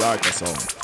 Like a song.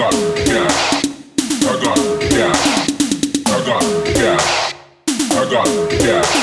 got cash. I got cash. I got cash. I got Yeah.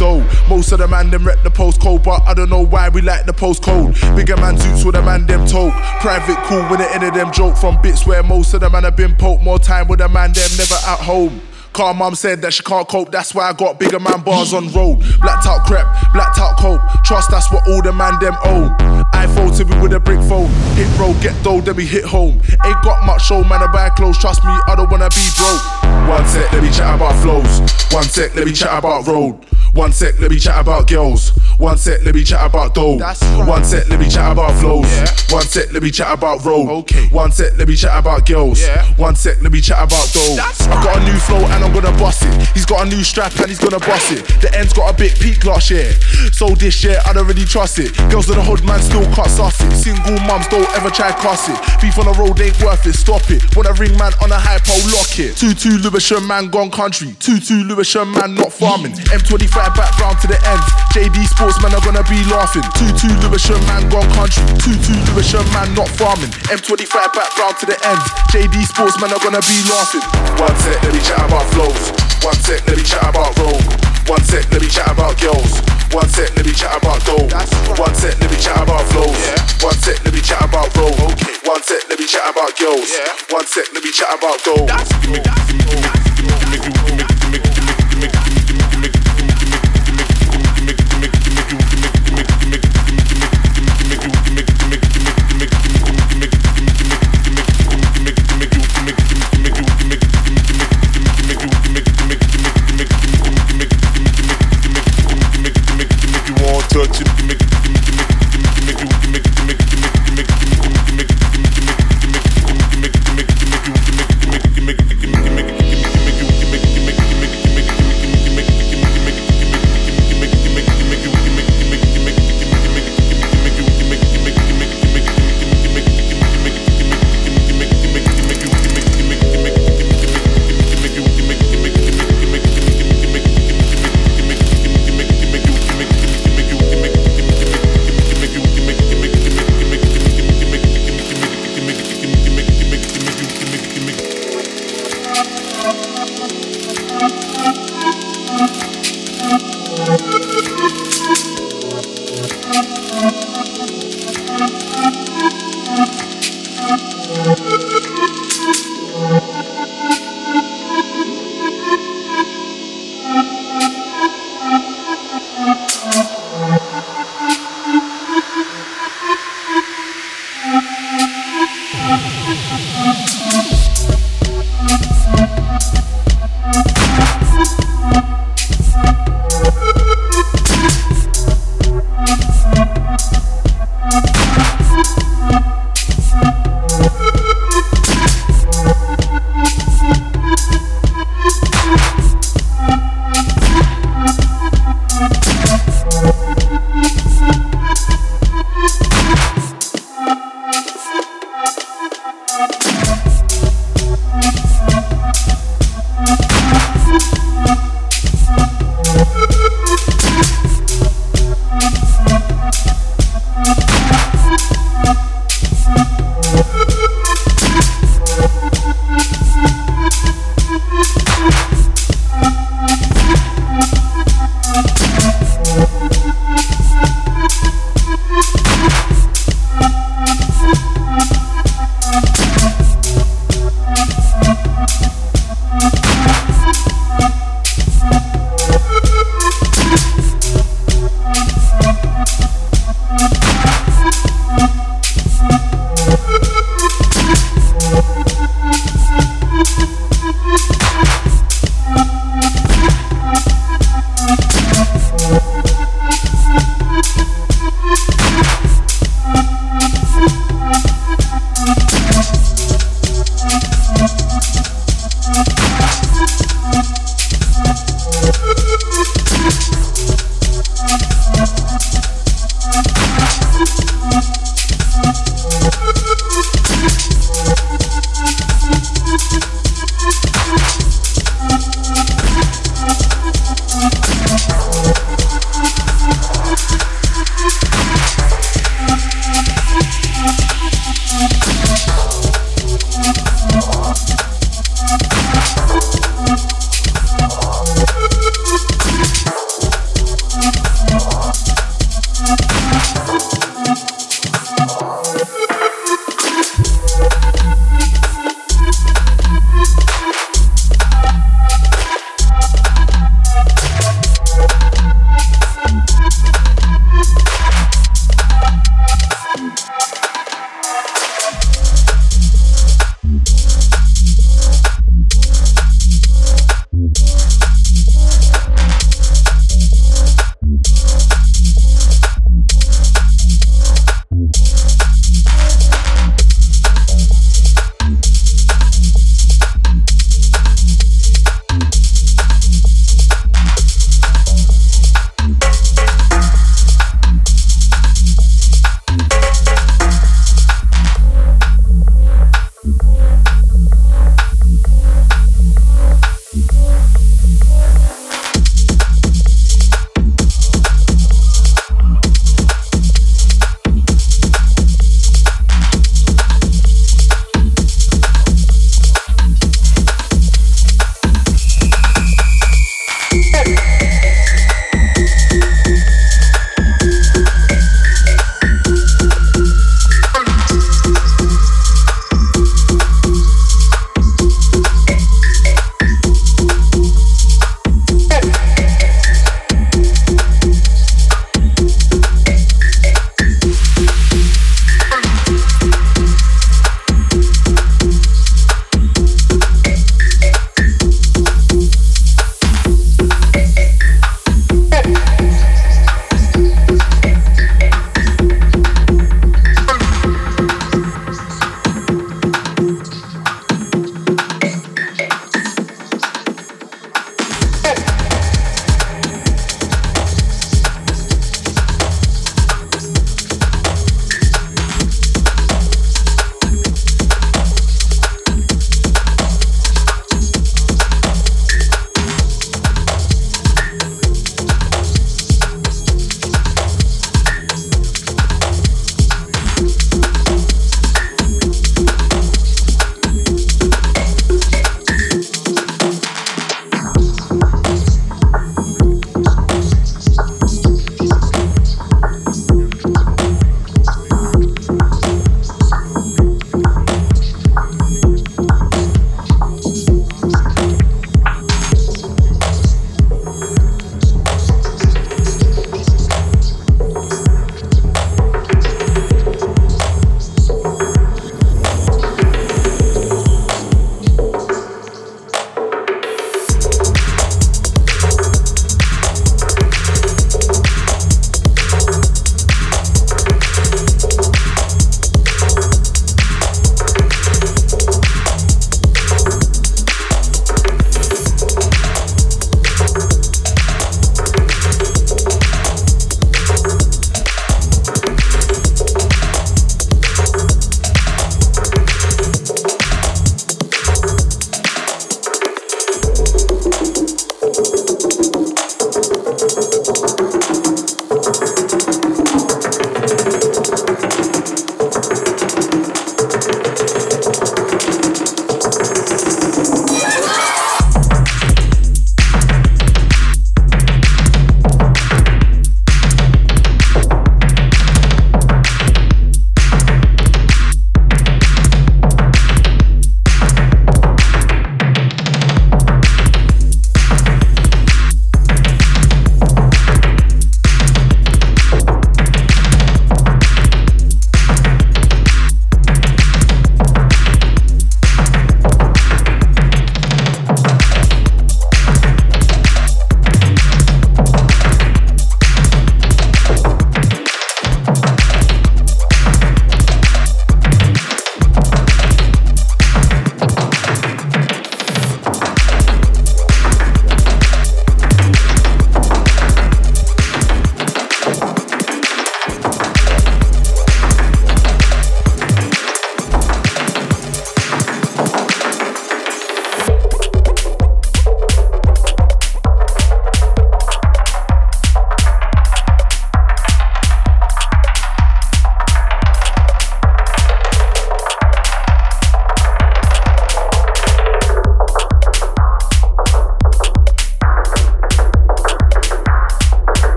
Dough. Most of the man them rep the postcode, but I don't know why we like the postcode. Bigger man suits with the man them talk. Private cool when the end of them joke from bits where most of the man have been poked. More time with the man them never at home. Car mum said that she can't cope, that's why I got bigger man bars on road. Blacked out crep, blacked out cope. Trust that's what all the man them own. iPhone to me with a brick phone. Hit road, get dough, then we hit home. Ain't got much show, man, I buy clothes. Trust me, I don't wanna be broke. One sec, let me chat about flows. One sec, let me chat about road. One sec, let me chat about girls. One set, let me chat about dough. Right. One set, let me chat about flows. Yeah. One set, let me chat about road. Okay. One set, let me chat about girls. Yeah. One set, let me chat about dough. That's I got a new flow and I'm gonna bust it. He's got a new strap and he's gonna bust it. The end's got a big peak last year. So this year, I don't really trust it. Girls in the hood, man, still can't suss it. Single mums don't ever try cuss it. Beef on the road ain't worth it, stop it. Want a ring man on a high pole, lock it. 2-2 Lewisham man gone country. 2-2 Lewisham man not farming. M25 right back round to the end. JD Sportsman are gonna be laughing. 2-2 Lewisham man gone country. 2-2 Lewisham man not farming. M25 back round to the end. JD Sportsman are gonna be laughing. One sec, let me chat about flows. One sec, let me chat about roll. One sec, let me chat about girls. One sec, let me chat about dough. One sec, let me chat about flows. One sec, let me chat about roll. Okay. One sec, let me chat about girls. One sec, let me chat about dough. Gimme, gimme, gimme, gimme, gimme, gimme, touch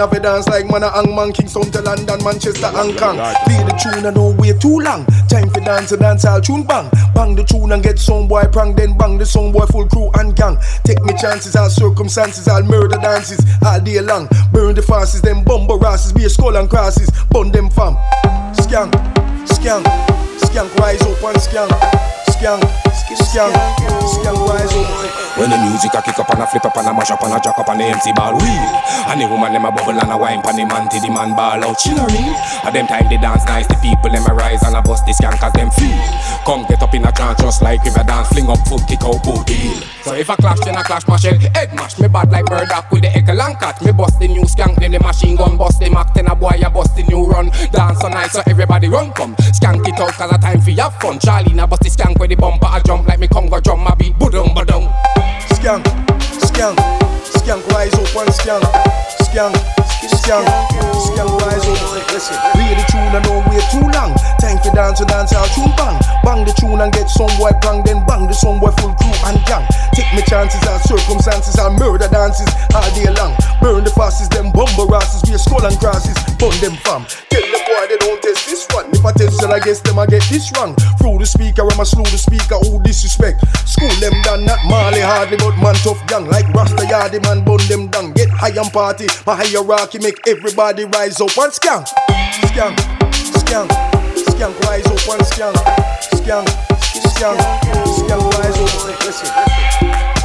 have a dance like man a hang man Kingston to London, Manchester and Kong. Play the tune and no wait too long. Time for dance and dance all tune bang. Bang the tune and get some boy prang, then bang the song boy full crew and gang. Take me chances, all circumstances, all murder dances all day long. Burn the fastest, them bumper rasses, be a skull and crosses, bun them fam. Skank, skank, skank, rise up and skank, skank, skank, skank, rise up. When the music a kick up and a flip up and a mash up and a jack up and the MC ball wheel And the woman them a bubble and a wine pan the man till the man ball out. Chillery At them time they dance nice, the people them a rise and a bust the skank as them feel Come get up in a trance just like river dance, fling up foot, kick out boot So if I clash then I clash my shell, head mash Me bad like Murdoch with the echo and cat. Me bust the new skank, then the machine gun bust. The Mac Then a boy a bust the new run. Dance so nice so everybody run come. Skank it out cause a time for have fun. Charlie now bust the skank with the bumper a jump. Like me Congo drum a beat skank, skank, skank, rise up. Listen, play the tune and don't wait too long. Time for dance to dance out tune bang. Bang the tune and get some boy bang, then bang the some boy full crew and gang. Take me chances and circumstances and murder dances all day long. Burn the fastest, them bumble rasses, be a skull and crosses, burn them fam. Tell the boy they don't test this one. If I I guess them I get this wrong. Through the speaker, I'm a slow the speaker, who disrespect. School them done, not Marley hardly, but man tough gang. Like Rasta Yardy man, bun them down. Get high and party, my hierarchy make everybody rise up and skank. Skank, skank, skank, rise up and skank. Skank, skank, skank, rise up. Listen.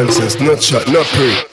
No chat, shot, pray.